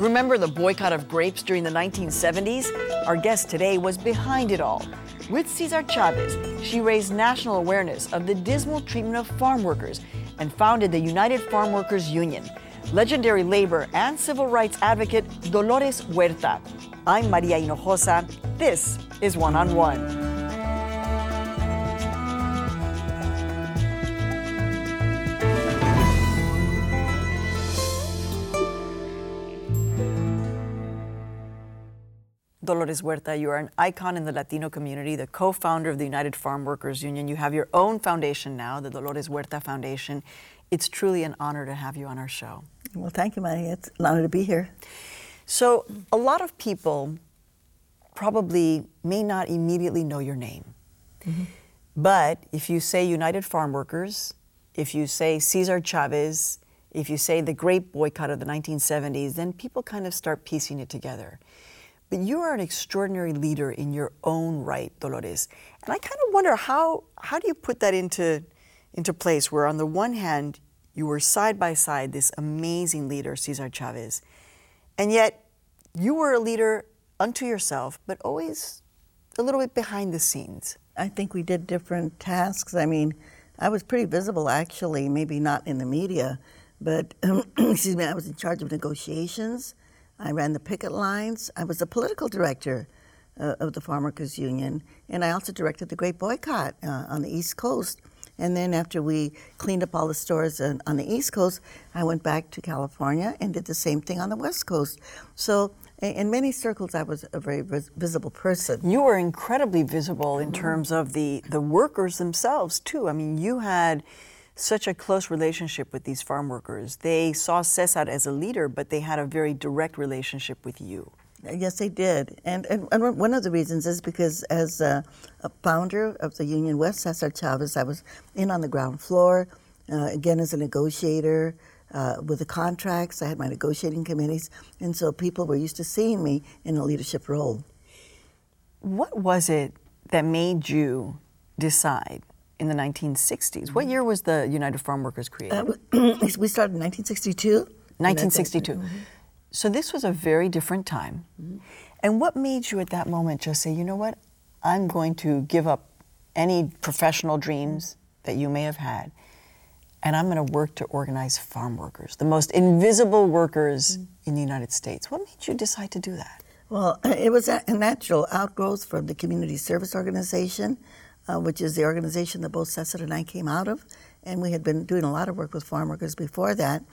Remember the boycott of grapes during the 1970s? Our guest today was behind it all. With Cesar Chavez, she raised national awareness of the dismal treatment of farm workers and founded the United Farm Workers Union. Legendary labor and civil rights advocate Dolores Huerta. I'm Maria Hinojosa. This is One on One. Dolores Huerta, you are an icon in the Latino community, the co founder of the United Farm Workers Union. You have your own foundation now, the Dolores Huerta Foundation. It's truly an honor to have you on our show. Well, thank you, Maria. It's an honor to be here. So, a lot of people probably may not immediately know your name. Mm-hmm. But if you say United Farm Workers, if you say Cesar Chavez, if you say the great boycott of the 1970s, then people kind of start piecing it together. But you are an extraordinary leader in your own right, Dolores. And I kind of wonder how, how do you put that into, into place where, on the one hand, you were side by side this amazing leader, Cesar Chavez, and yet you were a leader unto yourself, but always a little bit behind the scenes. I think we did different tasks. I mean, I was pretty visible actually, maybe not in the media, but excuse me, I was in charge of negotiations. I ran the picket lines. I was a political director uh, of the Farm Workers Union, and I also directed the Great Boycott uh, on the East Coast. And then after we cleaned up all the stores on, on, the East Coast, I went back to California and did the same thing on the West Coast. So in many circles, I was a very vis- visible person. You were incredibly visible in terms of the, the workers themselves, too. I mean, you had such a close relationship with these farm workers. They saw Cesar as a leader, but they had a very direct relationship with you. Yes, they did. And, and, and one of the reasons is because, as a, a, founder of the Union West, Cesar Chavez, I was in on the ground floor, uh, again, as a negotiator. Uh, with the contracts, I had my negotiating committees, and so people were used to seeing me in a leadership role. What was it that made you decide in the 1960s. What year was the United Farm Workers created? Uh, we started in 1962. 1962. Mm-hmm. So this was a very different time. Mm-hmm. And what made you at that moment just say, you know what, I'm going to give up any professional dreams that you may have had, and I'm going to work to organize farm workers, the most invisible workers mm-hmm. in the United States. What made you decide to do that? Well, it was a natural outgrowth from the community service organization uh, which is the organization that both Cesar and I came out of. And we had been doing a lot of work with farm workers before that.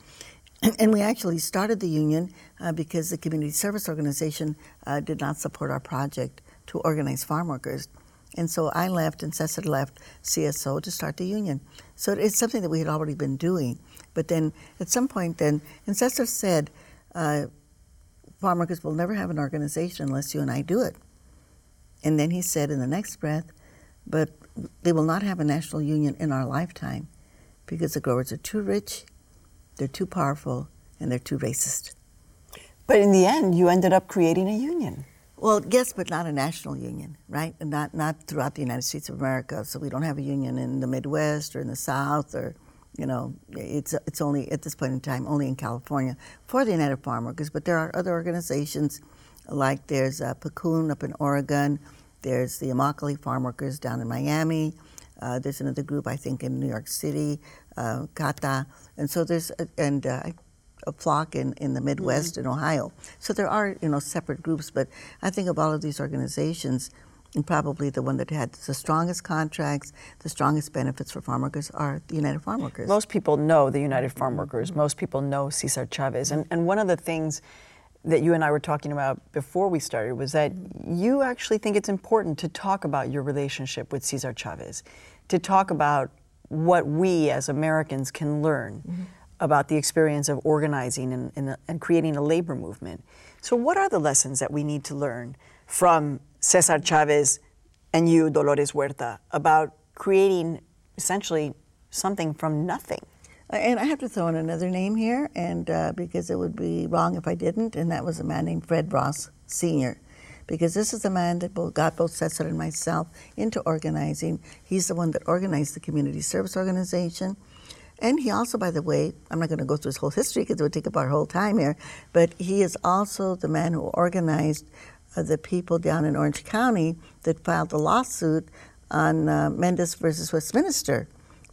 And, we actually started the union uh, because the community service organization uh, did not support our project to organize farm workers. And so I left and Cesar left CSO to start the union. So it's something that we had already been doing. But then at some point then, and Cesar said, uh, farm workers will never have an organization unless you and I do it. And then he said in the next breath, but they will not have a national union in our lifetime because the growers are too rich, they're too powerful, and they're too racist. But in the end, you ended up creating a union. Well, yes, but not a national union, right? And not not throughout the United States of America. So we don't have a union in the Midwest or in the South or, you know, it's it's only at this point in time only in California for the United Farm Workers. But there are other organizations, like there's uh, PCUN up in Oregon. There's the Immokalee farm workers down in Miami. Uh, there's another group, I think, in New York City, uh, CATA. And so there's, a, and uh, a FLOC in, in the Midwest mm-hmm. in Ohio. So there are, you know, separate groups, but I think of all of these organizations, and probably the one that had the strongest contracts, the strongest benefits for farm workers are the United Farm Workers. Most people know the United Farm Workers. Most people know Cesar Chavez. And, and one of the things that you and I were talking about before we started was that you actually think it's important to talk about your relationship with Cesar Chavez, to talk about what we as Americans can learn mm-hmm. about the experience of organizing and, and, and, creating a labor movement. So, what are the lessons that we need to learn from Cesar Chavez and you, Dolores Huerta, about creating essentially something from nothing? And I have to throw in another name here, and uh, because it would be wrong if I didn't, and that was a man named Fred Ross Sr. Because this is the man that got both Cesar and myself into organizing. He's the one that organized the community service organization, And he also, by the way, I'm not going to go through his whole history because it would take up our whole time here, but he is also the man who organized uh, the people down in Orange County that filed the lawsuit on uh, Mendez versus Westminster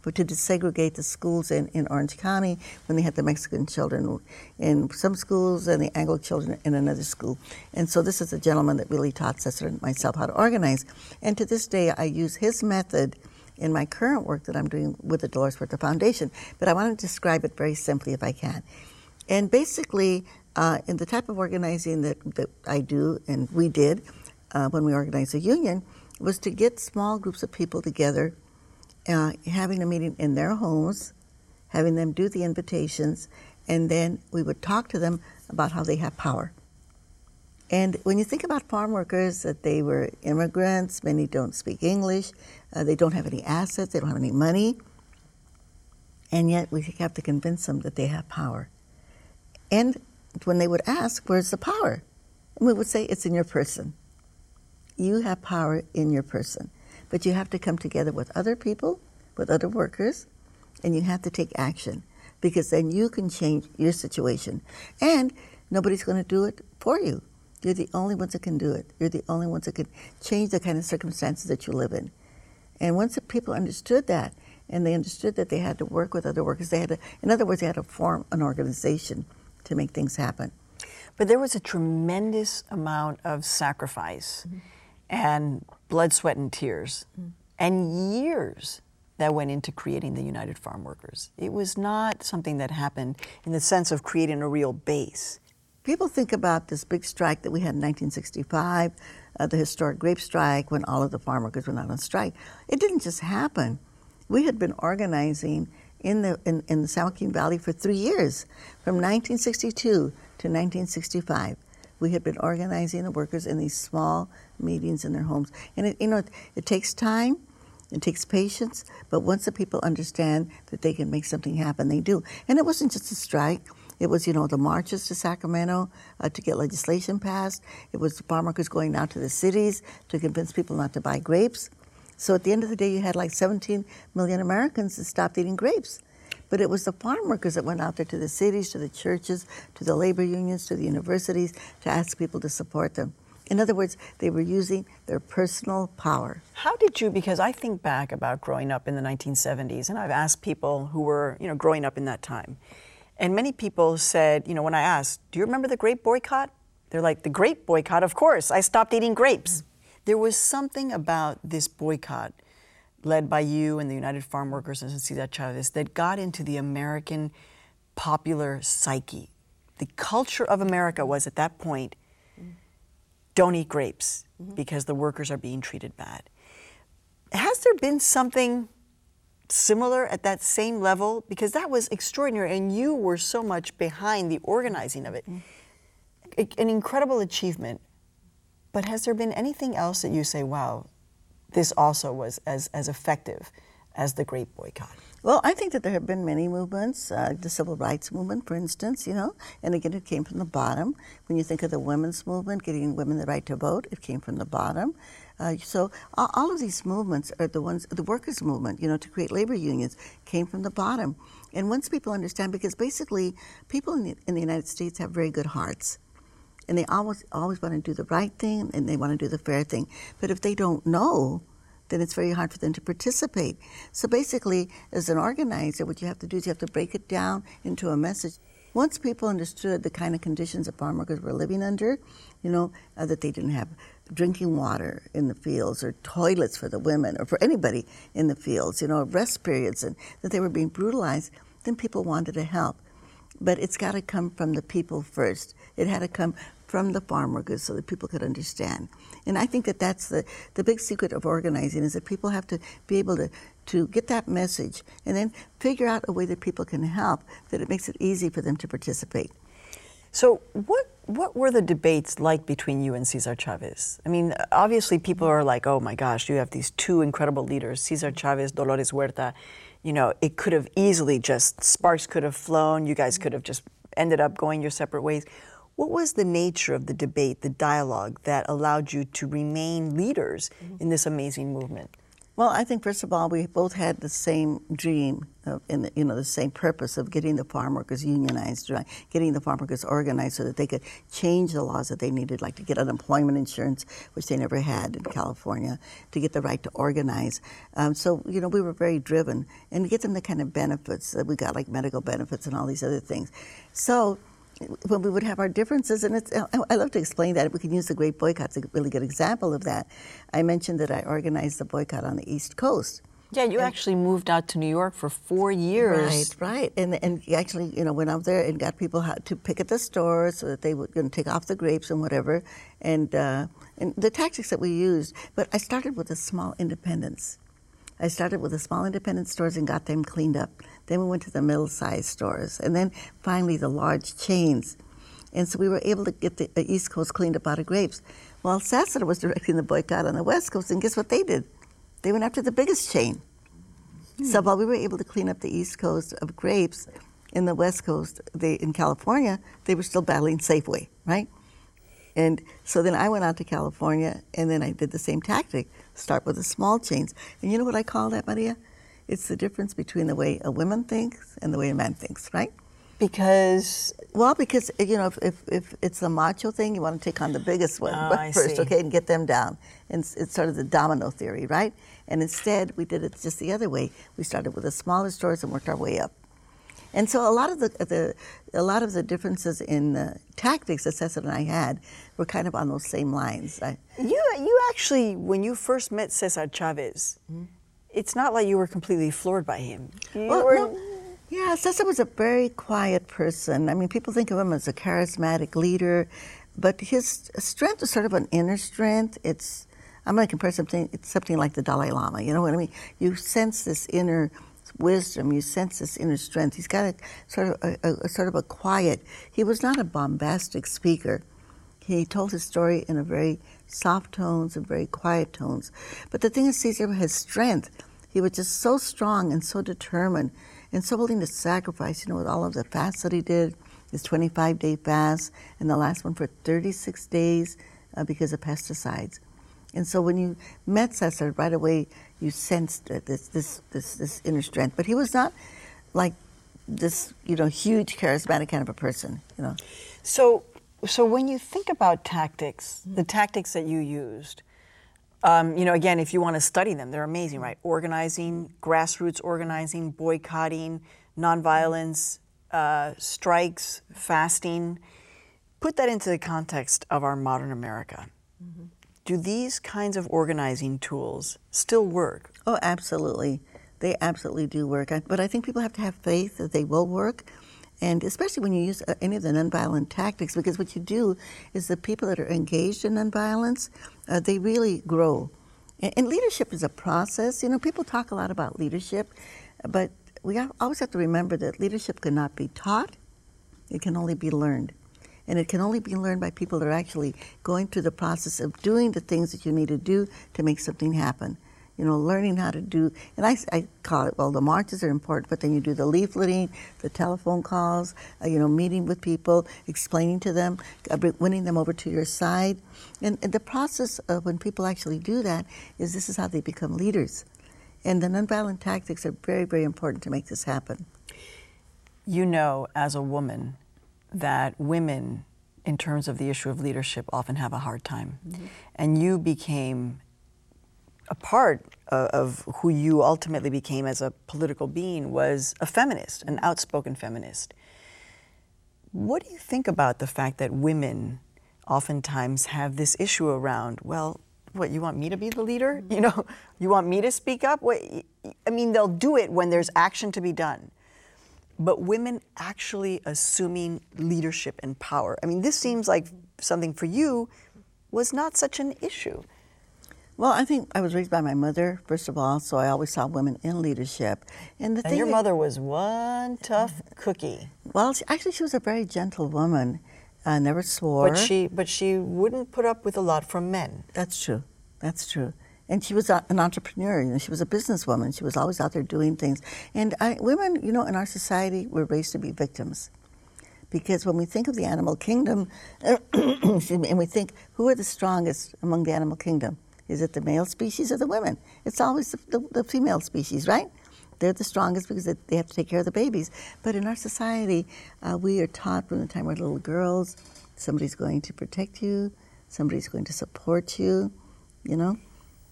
for, to desegregate the schools in, in Orange County when they had the Mexican children in some schools and the Anglo children in another school. And so this is a gentleman that really taught Cesar and myself how to organize. And to this day, I use his method in my current work that I'm doing with the Dolores Huerta Foundation, but I want to describe it very simply if I can. And basically, uh, in the type of organizing that, that I do and we did uh, when we organized a union, was to get small groups of people together, uh, having a meeting in their homes, having them do the invitations, and then we would talk to them about how they have power. And when you think about farm workers, that they were immigrants, many don't speak English, uh, they don't have any assets, they don't have any money, and yet we have to convince them that they have power. And when they would ask, Where's the power? And we would say, It's in your person. You have power in your person. But you have to come together with other people, with other workers, and you have to take action because then you can change your situation. And nobody's going to do it for you. You're the only ones that can do it. You're the only ones that can change the kind of circumstances that you live in. And once the people understood that, and they understood that they had to work with other workers, they had to, in other words, they had to form an organization to make things happen. But there was a tremendous amount of sacrifice mm-hmm. and blood, sweat, and tears, mm-hmm. and years that went into creating the United Farm Workers. It was not something that happened in the sense of creating a real base people think about this big strike that we had in 1965, uh, the historic grape strike, when all of the farm workers went out on strike. It didn't just happen. We had been organizing in the in, in the San Joaquin Valley for three years, from 1962 to 1965. We had been organizing the workers in these small meetings in their homes, and it, you know it, it takes time. It takes patience, but once the people understand that they can make something happen, they do. And it wasn't just a strike. It was, you know, the marches to Sacramento uh, to get legislation passed. It was farm workers going out to the cities to convince people not to buy grapes. So at the end of the day, you had like 17 million Americans that stopped eating grapes. But it was the farm workers that went out there to the cities, to the churches, to the labor unions, to the universities to ask people to support them. In other words, they were using their personal power. How did you, because I think back about growing up in the 1970s, and I've asked people who were, you know, growing up in that time, and many people said, you know, when I asked, do you remember the grape boycott? They're like, the grape boycott, of course. I stopped eating grapes. There was something about this boycott led by you and the United Farm Workers and Cesar Chavez that got into the American popular psyche. The culture of America was at that point don't eat grapes mm-hmm. because the workers are being treated bad. Has there been something similar at that same level? Because that was extraordinary, and you were so much behind the organizing of it. Mm-hmm. An incredible achievement. But has there been anything else that you say, wow, this also was as, as effective as the Great Boycott? Well, I think that there have been many movements. Uh, the civil rights movement, for instance, you know, and again, it came from the bottom. When you think of the women's movement, getting women the right to vote, it came from the bottom. Uh, so all of these movements are the ones, the workers' movement, you know, to create labor unions came from the bottom. And once people understand, because basically people in the, in the United States have very good hearts. And they always, always want to do the right thing and they want to do the fair thing. But if they don't know, then it's very hard for them to participate. So basically, as an organizer, what you have to do is you have to break it down into a message. Once people understood the kind of conditions that farm workers were living under, you know, uh, that they didn't have drinking water in the fields or toilets for the women or for anybody in the fields, you know, rest periods and that they were being brutalized, then people wanted to help. But it's got to come from the people first. It had to come from the farm workers so that people could understand. And I think that that's the, the big secret of organizing is that people have to be able to, to get that message and then figure out a way that people can help, that it makes it easy for them to participate. So, what what were the debates like between you and Cesar Chavez? I mean, obviously, people are like, "Oh my gosh, you have these two incredible leaders, Cesar Chavez, Dolores Huerta." You know, it could have easily just sparks could have flown. You guys could have just ended up going your separate ways. What was the nature of the debate, the dialogue that allowed you to remain leaders mm-hmm. in this amazing movement? Well, I think first of all, we both had the same dream, of, and you know, the same purpose of getting the farm workers unionized, right? getting the farm workers organized so that they could change the laws that they needed, like to get unemployment insurance, which they never had in California, to get the right to organize. Um, so, you know, we were very driven, and to get them the kind of benefits that we got, like medical benefits and all these other things. So when we would have our differences, and it's, I love to explain that. We can use the Great Boycott as a really good example of that. I mentioned that I organized the boycott on the East Coast. Yeah, you and, actually moved out to New York for four years. Right, right, and and actually, you know, went out there and got people to pick at the stores so that they were going to take off the grapes and whatever, and uh, and the tactics that we used. But I started with a small independence. I started with the small independent stores and got them cleaned up. Then we went to the middle-sized stores, and then finally the large chains. And so we were able to get the East Coast cleaned up out of grapes. While Cesar was directing the boycott on the West Coast, and guess what they did? They went after the biggest chain. Hmm. So while we were able to clean up the East Coast of grapes, in the West Coast, they, in California, they were still battling Safeway, right? And so then I went out to California, and then I did the same tactic: start with the small chains. And you know what I call that, Maria? It's the difference between the way a woman thinks and the way a man thinks, right? Because well, because you know, if, if, if it's a macho thing, you want to take on the biggest one oh, first, okay, and get them down. And it's, it's, sort of the domino theory, right? And instead, we did it just the other way. We started with the smaller stores and worked our way up. And so a lot of the, the a lot of the differences in the tactics that Cesar and I had were kind of on those same lines. I, you you actually when you first met Cesar Chavez. Mm-hmm it's not like you were completely floored by him. You well, were... no, yeah, Cesar was a very quiet person. I mean, people think of him as a charismatic leader, but his strength is sort of an inner strength. It's I'm going to compare something. It's something like the Dalai Lama. You know what I mean? You sense this inner wisdom. You sense this inner strength. He's got a sort of a, a, sort of a quiet. He was not a bombastic speaker. He told his story in a very soft tones and very quiet tones. But the thing is, Cesar has strength. He was just so strong and so determined and so willing to sacrifice, you know, with all of the fasts that he did, his 25 day fast, and the last one for 36 days uh, because of pesticides. And so when you met Cesar, right away you sensed this, this, this, this inner strength. But he was not like this, you know, huge charismatic kind of a person, you know. So so when you think about tactics, the tactics that you used, um, you know, again, if you want to study them, they're amazing, right? Organizing, grassroots organizing, boycotting, nonviolence, uh, strikes, fasting. Put that into the context of our modern America. Mm-hmm. Do these kinds of organizing tools still work? Oh, absolutely. They absolutely do work. But I think people have to have faith that they will work and especially when you use uh, any of the nonviolent tactics, because what you do is the people that are engaged in nonviolence, uh, they really grow. And, leadership is a process. You know, people talk a lot about leadership, but we always have to remember that leadership cannot be taught; it can only be learned, and it can only be learned by people that are actually going through the process of doing the things that you need to do to make something happen you know, learning how to do, and I, I call it, well, the marches are important, but then you do the leafleting, the telephone calls, uh, you know, meeting with people, explaining to them, uh, winning them over to your side. And, and the process of when people actually do that is this is how they become leaders. And the nonviolent tactics are very, very important to make this happen. You know, as a woman, that women, in terms of the issue of leadership, often have a hard time. Mm-hmm. And you became a part of who you ultimately became as a political being was a feminist, an outspoken feminist. What do you think about the fact that women oftentimes have this issue around, well, what, you want me to be the leader? You know, you want me to speak up? What, I mean, they'll do it when there's action to be done. But women actually assuming leadership and power. I mean, this seems like something for you was not such an issue. Well, I think I was raised by my mother, first of all, so I always saw women in leadership. And the and thing your mother was one tough cookie. Well, she, actually, she was a very gentle woman. Uh, never swore. But she, but she wouldn't put up with a lot from men. That's true. That's true. And she was an entrepreneur. You know, she was a businesswoman. She was always out there doing things. And I, women, you know, in our society, were raised to be victims because when we think of the animal kingdom, and we think who are the strongest among the animal kingdom, Is it the male species or the women? It's always the, the, the female species, right? They're the strongest because they have to take care of the babies. But in our society, uh, we are taught from the time we're little girls somebody's going to protect you, somebody's going to support you, you know?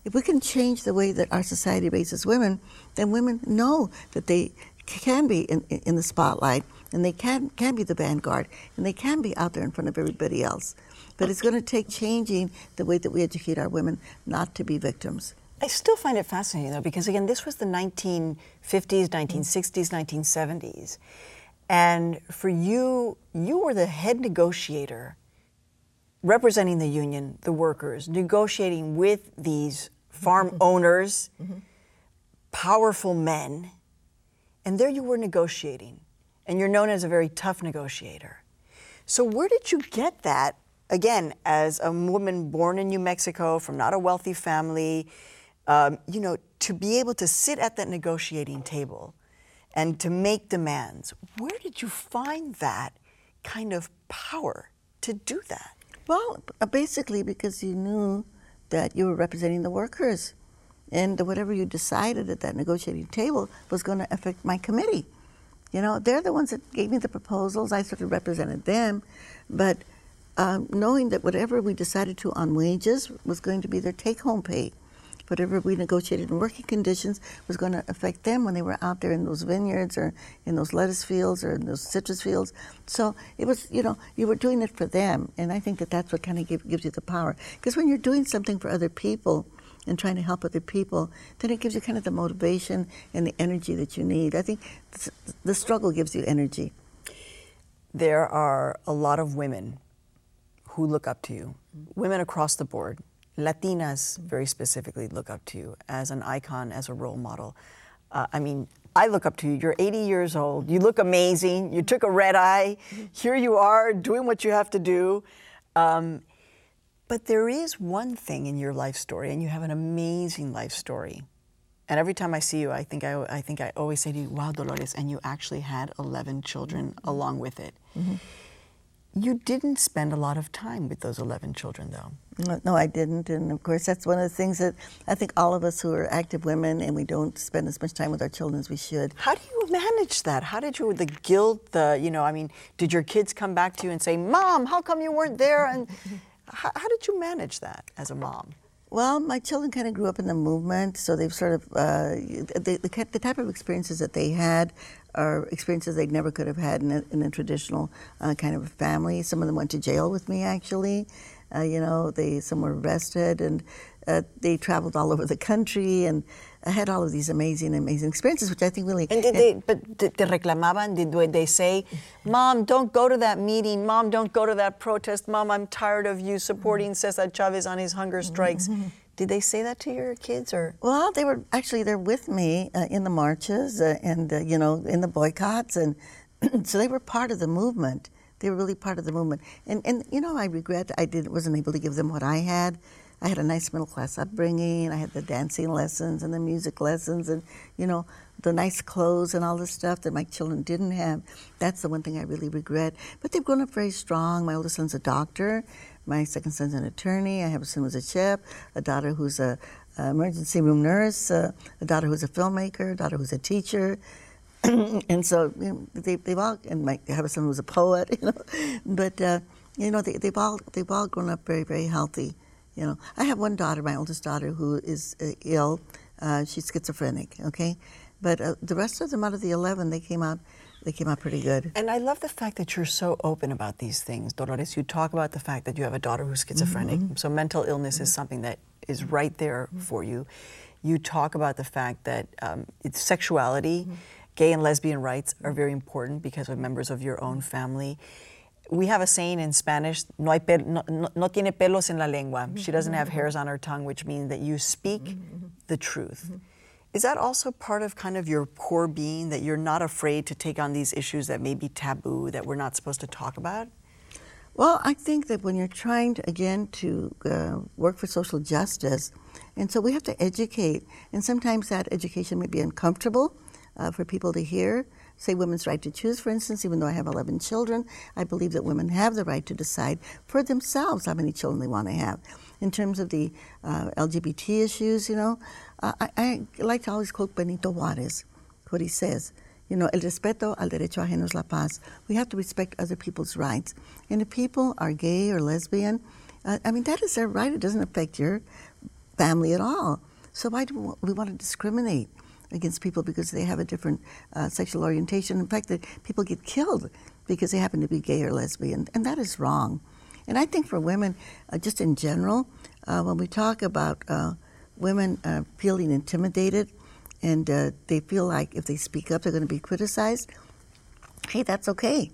If we can change the way that our society raises women, then women know that they can be in, in the spotlight and they can, can be the vanguard and they can be out there in front of everybody else. But it's going to take changing the way that we educate our women not to be victims. I still find it fascinating though, because again, this was the 1950s, 1960s, 1970s. And for you, you were the head negotiator representing the union, the workers, negotiating with these farm mm-hmm. owners, mm-hmm. powerful men. And there you were negotiating. And you're known as a very tough negotiator. So, where did you get that? Again, as a woman born in New Mexico from not a wealthy family, um, you know, to be able to sit at that negotiating table and to make demands. Where did you find that kind of power to do that? Well, basically because you knew that you were representing the workers. And whatever you decided at that negotiating table was going to affect my committee. You know, they're the ones that gave me the proposals. I sort of represented them. But um, knowing that whatever we decided to on wages was going to be their take home pay whatever we negotiated in working conditions was going to affect them when they were out there in those vineyards or in those lettuce fields or in those citrus fields. So it was, you know, you were doing it for them. And I think that that's what kind of give, gives you the power. Because when you're doing something for other people, and trying to help other people, then it gives you kind of the motivation and the energy that you need. I think the struggle gives you energy. There are a lot of women who look up to you, mm-hmm. women across the board, Latinas very specifically look up to you as an icon, as a role model. Uh, I mean, I look up to you. You're 80 years old. You look amazing. You took a red eye. Here you are doing what you have to do. Um, but there is one thing in your life story, and you have an amazing life story. And every time I see you, I think I, I think I always say to you, "Wow, Dolores!" And you actually had 11 children along with it. Mm-hmm. You didn't spend a lot of time with those 11 children, though. No, no, I didn't. And of course, that's one of the things that I think all of us who are active women and we don't spend as much time with our children as we should. How do you manage that? How did you, the guilt, the, you know, I mean, did your kids come back to you and say, Mom, how come you weren't there? And how, how did you manage that as a mom? Well, my children kind of grew up in the movement, so they've sort of uh, the, the, the, type of experiences that they had are experiences they never could have had in a, in a traditional uh, kind of family. Some of them went to jail with me, actually. Uh, you know, they some were arrested, and uh, they traveled all over the country, and I had all of these amazing, amazing experiences, which I think really. And did they, but did they reclamaban? Did they say, "Mom, don't go to that meeting. Mom, don't go to that protest. Mom, I'm tired of you supporting Cesar Chavez on his hunger strikes." Did they say that to your kids, or? Well, they were actually they're with me uh, in the marches uh, and uh, you know in the boycotts, and so they were part of the movement. They were really part of the movement. And and you know I regret I didn't wasn't able to give them what I had. I had a nice middle class upbringing. I had the dancing lessons and the music lessons, and you know the nice clothes and all the stuff that my children didn't have. That's the one thing I really regret. But they've grown up very strong. My oldest son's a doctor. My second son's an attorney. I have a son who's a chef, a daughter who's a, a emergency room nurse, uh, a daughter who's a filmmaker, a daughter who's a teacher. and so you know, they, they've all, and my, I have a son who's a poet, you know, but uh, you know they, they've all they've all grown up very very healthy. You know, I have one daughter, my oldest daughter, who is uh, ill. Uh, she's schizophrenic. Okay, but uh, the rest of them out of the eleven, they came out they came out pretty good. And I love the fact that you're so open about these things, Dolores. You talk about the fact that you have a daughter who's schizophrenic, mm-hmm. so mental illness mm-hmm. is something that is right there mm-hmm. for you. You talk about the fact that um, it's sexuality, mm-hmm. gay and lesbian rights are very important because of members of your own family. We have a saying in Spanish, no, hay pel- no, no, tiene pelos en la lengua. She doesn't have mm-hmm. hairs on her tongue, which means that you speak mm-hmm. the truth. Is that also part of kind of your core being that you're not afraid to take on these issues that may be taboo that we're not supposed to talk about? Well, I think that when you're trying to, again to uh, work for social justice, and so we have to educate, and sometimes that education may be uncomfortable uh, for people to hear, say women's right to choose, for instance, even though I have 11 children, I believe that women have the right to decide for themselves how many children they want to have. In terms of the uh, LGBT issues, you know, uh, I, I like to always quote Benito Juarez, what he says. You know, el respeto al derecho ajeno es la paz. We have to respect other people's rights. And if people are gay or lesbian, uh, I mean, that is their right. It doesn't affect your family at all. So why do we want to discriminate against people because they have a different uh, sexual orientation? In fact, that people get killed because they happen to be gay or lesbian, and that is wrong. And I think for women, uh, just in general, uh, when we talk about uh, women uh, feeling intimidated and uh, they feel like if they speak up, they're going to be criticized, hey, that's okay.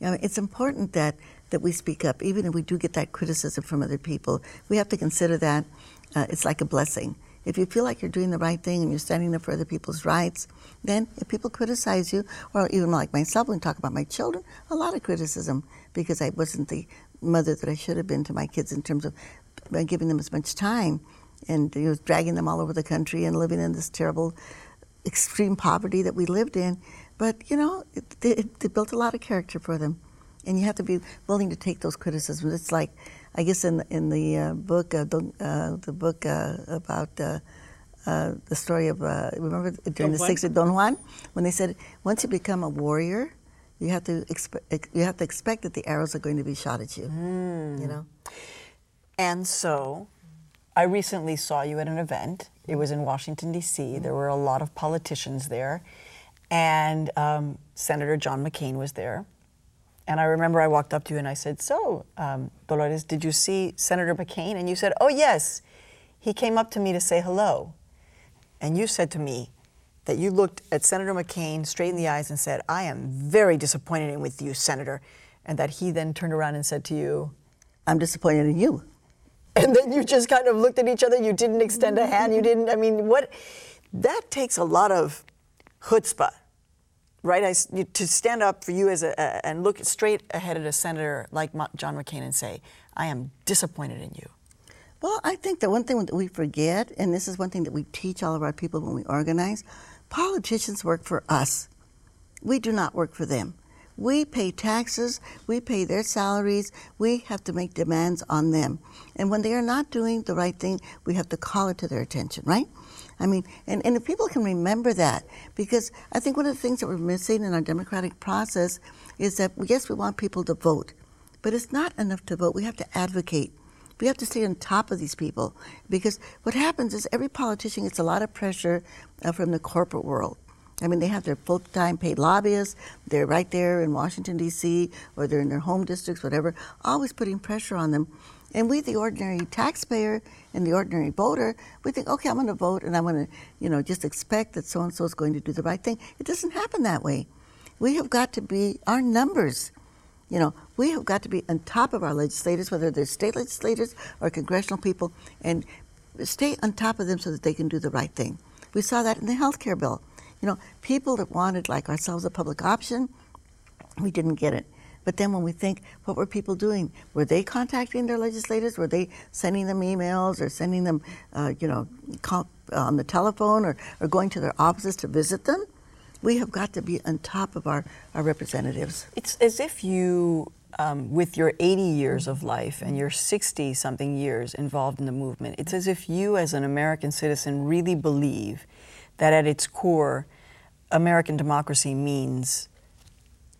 You know, it's important that, that we speak up, even if we do get that criticism from other people. We have to consider that it's like a blessing. If you feel like you're doing the right thing and you're standing up for other people's rights, then if people criticize you, or even like myself, when we talk about my children, a lot of criticism because I wasn't the mother that I should have been to my kids in terms of uh, giving them as much time and you know, dragging them all over the country and living in this terrible, extreme poverty that we lived in. But you know, it built a lot of character for them, and you have to be willing to take those criticisms. It's like, I guess in in the uh, book, uh, Don, uh, the book uh, about. Uh, uh, the story of remember during Don the '60s, Don Juan, when they said once you become a warrior, you have to expect you have to expect that the arrows are going to be shot at you. Mm. You know. And so, I recently saw you at an event. It was in Washington D.C. There were a lot of politicians there, and um, Senator John McCain was there. And I remember I walked up to you and I said, "So, um, Dolores, did you see Senator McCain?" And you said, "Oh yes, he came up to me to say hello." And you said to me, that you looked at Senator McCain straight in the eyes and said, I am very disappointed in with you, Senator. And that he then turned around and said to you, I'm disappointed in you. And then you just kind of looked at each other. You didn't extend a hand. You didn't, I mean, what? That takes a lot of chutzpah, right? I, to stand up for you as a, and look straight ahead at a senator like John McCain and say, I am disappointed in you. Well, I think that one thing that we forget, and this is one thing that we teach all of our people when we organize, Politicians work for us. We do not work for them. We pay taxes, we pay their salaries, we have to make demands on them. And when they are not doing the right thing, we have to call it to their attention, right? I mean, and, and if people can remember that, because I think one of the things that we're missing in our democratic process is that, yes, we want people to vote, but it's not enough to vote. We have to advocate. We have to stay on top of these people because what happens is every politician gets a lot of pressure uh, from the corporate world. I mean, they have their full time paid lobbyists. They're right there in Washington, D.C., or they're in their home districts, whatever, always putting pressure on them. And we, the ordinary taxpayer and the ordinary voter, we think, okay, I'm going to vote and I'm going to, you know, just expect that so and so is going to do the right thing. It doesn't happen that way. We have got to be our numbers. You know, we have got to be on top of our legislators, whether they're state legislators or congressional people, and stay on top of them so that they can do the right thing. We saw that in the health care bill. You know, people that wanted, like ourselves, a public option, we didn't get it. But then when we think, what were people doing? Were they contacting their legislators? Were they sending them emails or sending them, uh, you know, call, uh, on the telephone or, or going to their offices to visit them? We have got to be on top of our, our representatives. It's as if you, um, with your 80 years of life and your 60 something years involved in the movement, it's as if you, as an American citizen, really believe that at its core, American democracy means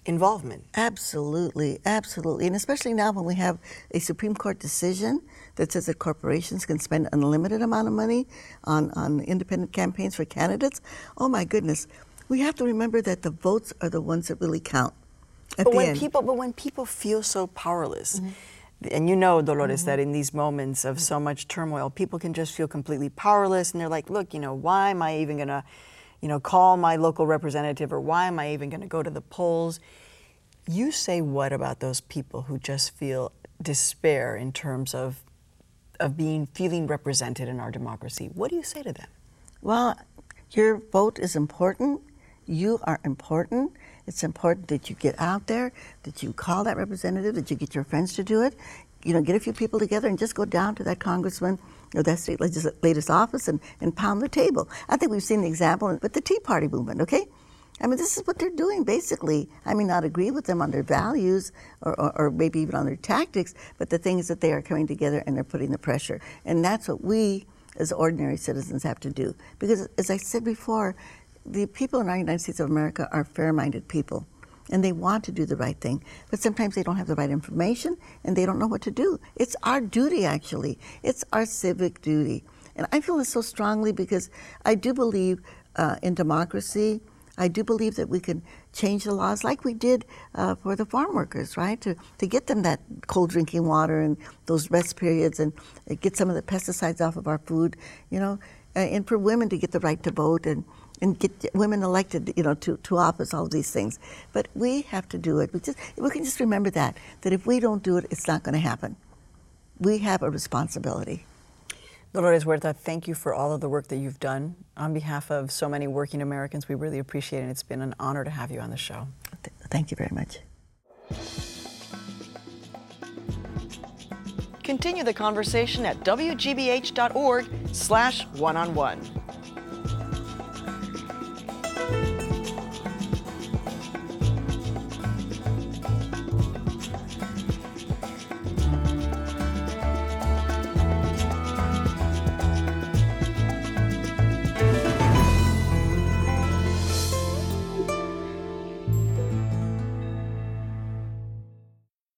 involvement. Absolutely, absolutely. And especially now when we have a Supreme Court decision that says that corporations can spend unlimited amount of money on, on independent campaigns for candidates. Oh my goodness we have to remember that the votes are the ones that really count. but when end. people, but when people feel so powerless, mm-hmm. and you know, Dolores, mm-hmm. that in these moments of so much turmoil, people can just feel completely powerless, and they're like, "Look, you know, why am I even gonna, you know, call my local representative, or why am I even gonna go to the polls?" You say what about those people who just feel despair in terms of of being feeling represented in our democracy? What do you say to them? Well, your vote is important you are important. It's important that you get out there, that you call that representative, that you get your friends to do it. You know, get a few people together and just go down to that congressman or that state legislator's office and, and pound the table. I think we've seen the example with the Tea Party movement, okay? I mean, this is what they're doing basically. I may not agree with them on their values or, or, or, maybe even on their tactics, but the thing is that they are coming together and they're putting the pressure. And that's what we as ordinary citizens have to do. Because as I said before, the people in the United States of America are fair minded people and they want to do the right thing, but sometimes they don't have the right information and they don't know what to do. It's our duty, actually. It's our civic duty. And I feel this so strongly because I do believe uh, in democracy. I do believe that we can change the laws like we did uh, for the farm workers, right? To, to get them that cold drinking water and those rest periods and get some of the pesticides off of our food, you know, and for women to get the right to vote and, and get women elected, you know, to, to office, all of these things. But we have to do it. We, just, we can just remember that, that if we don't do it, it's not going to happen. We have a responsibility. Dolores Huerta, thank you for all of the work that you've done. On behalf of so many working Americans, we really appreciate it. It's been an honor to have you on the show. Thank you very much. Continue the conversation at wgbh.org slash one-on-one.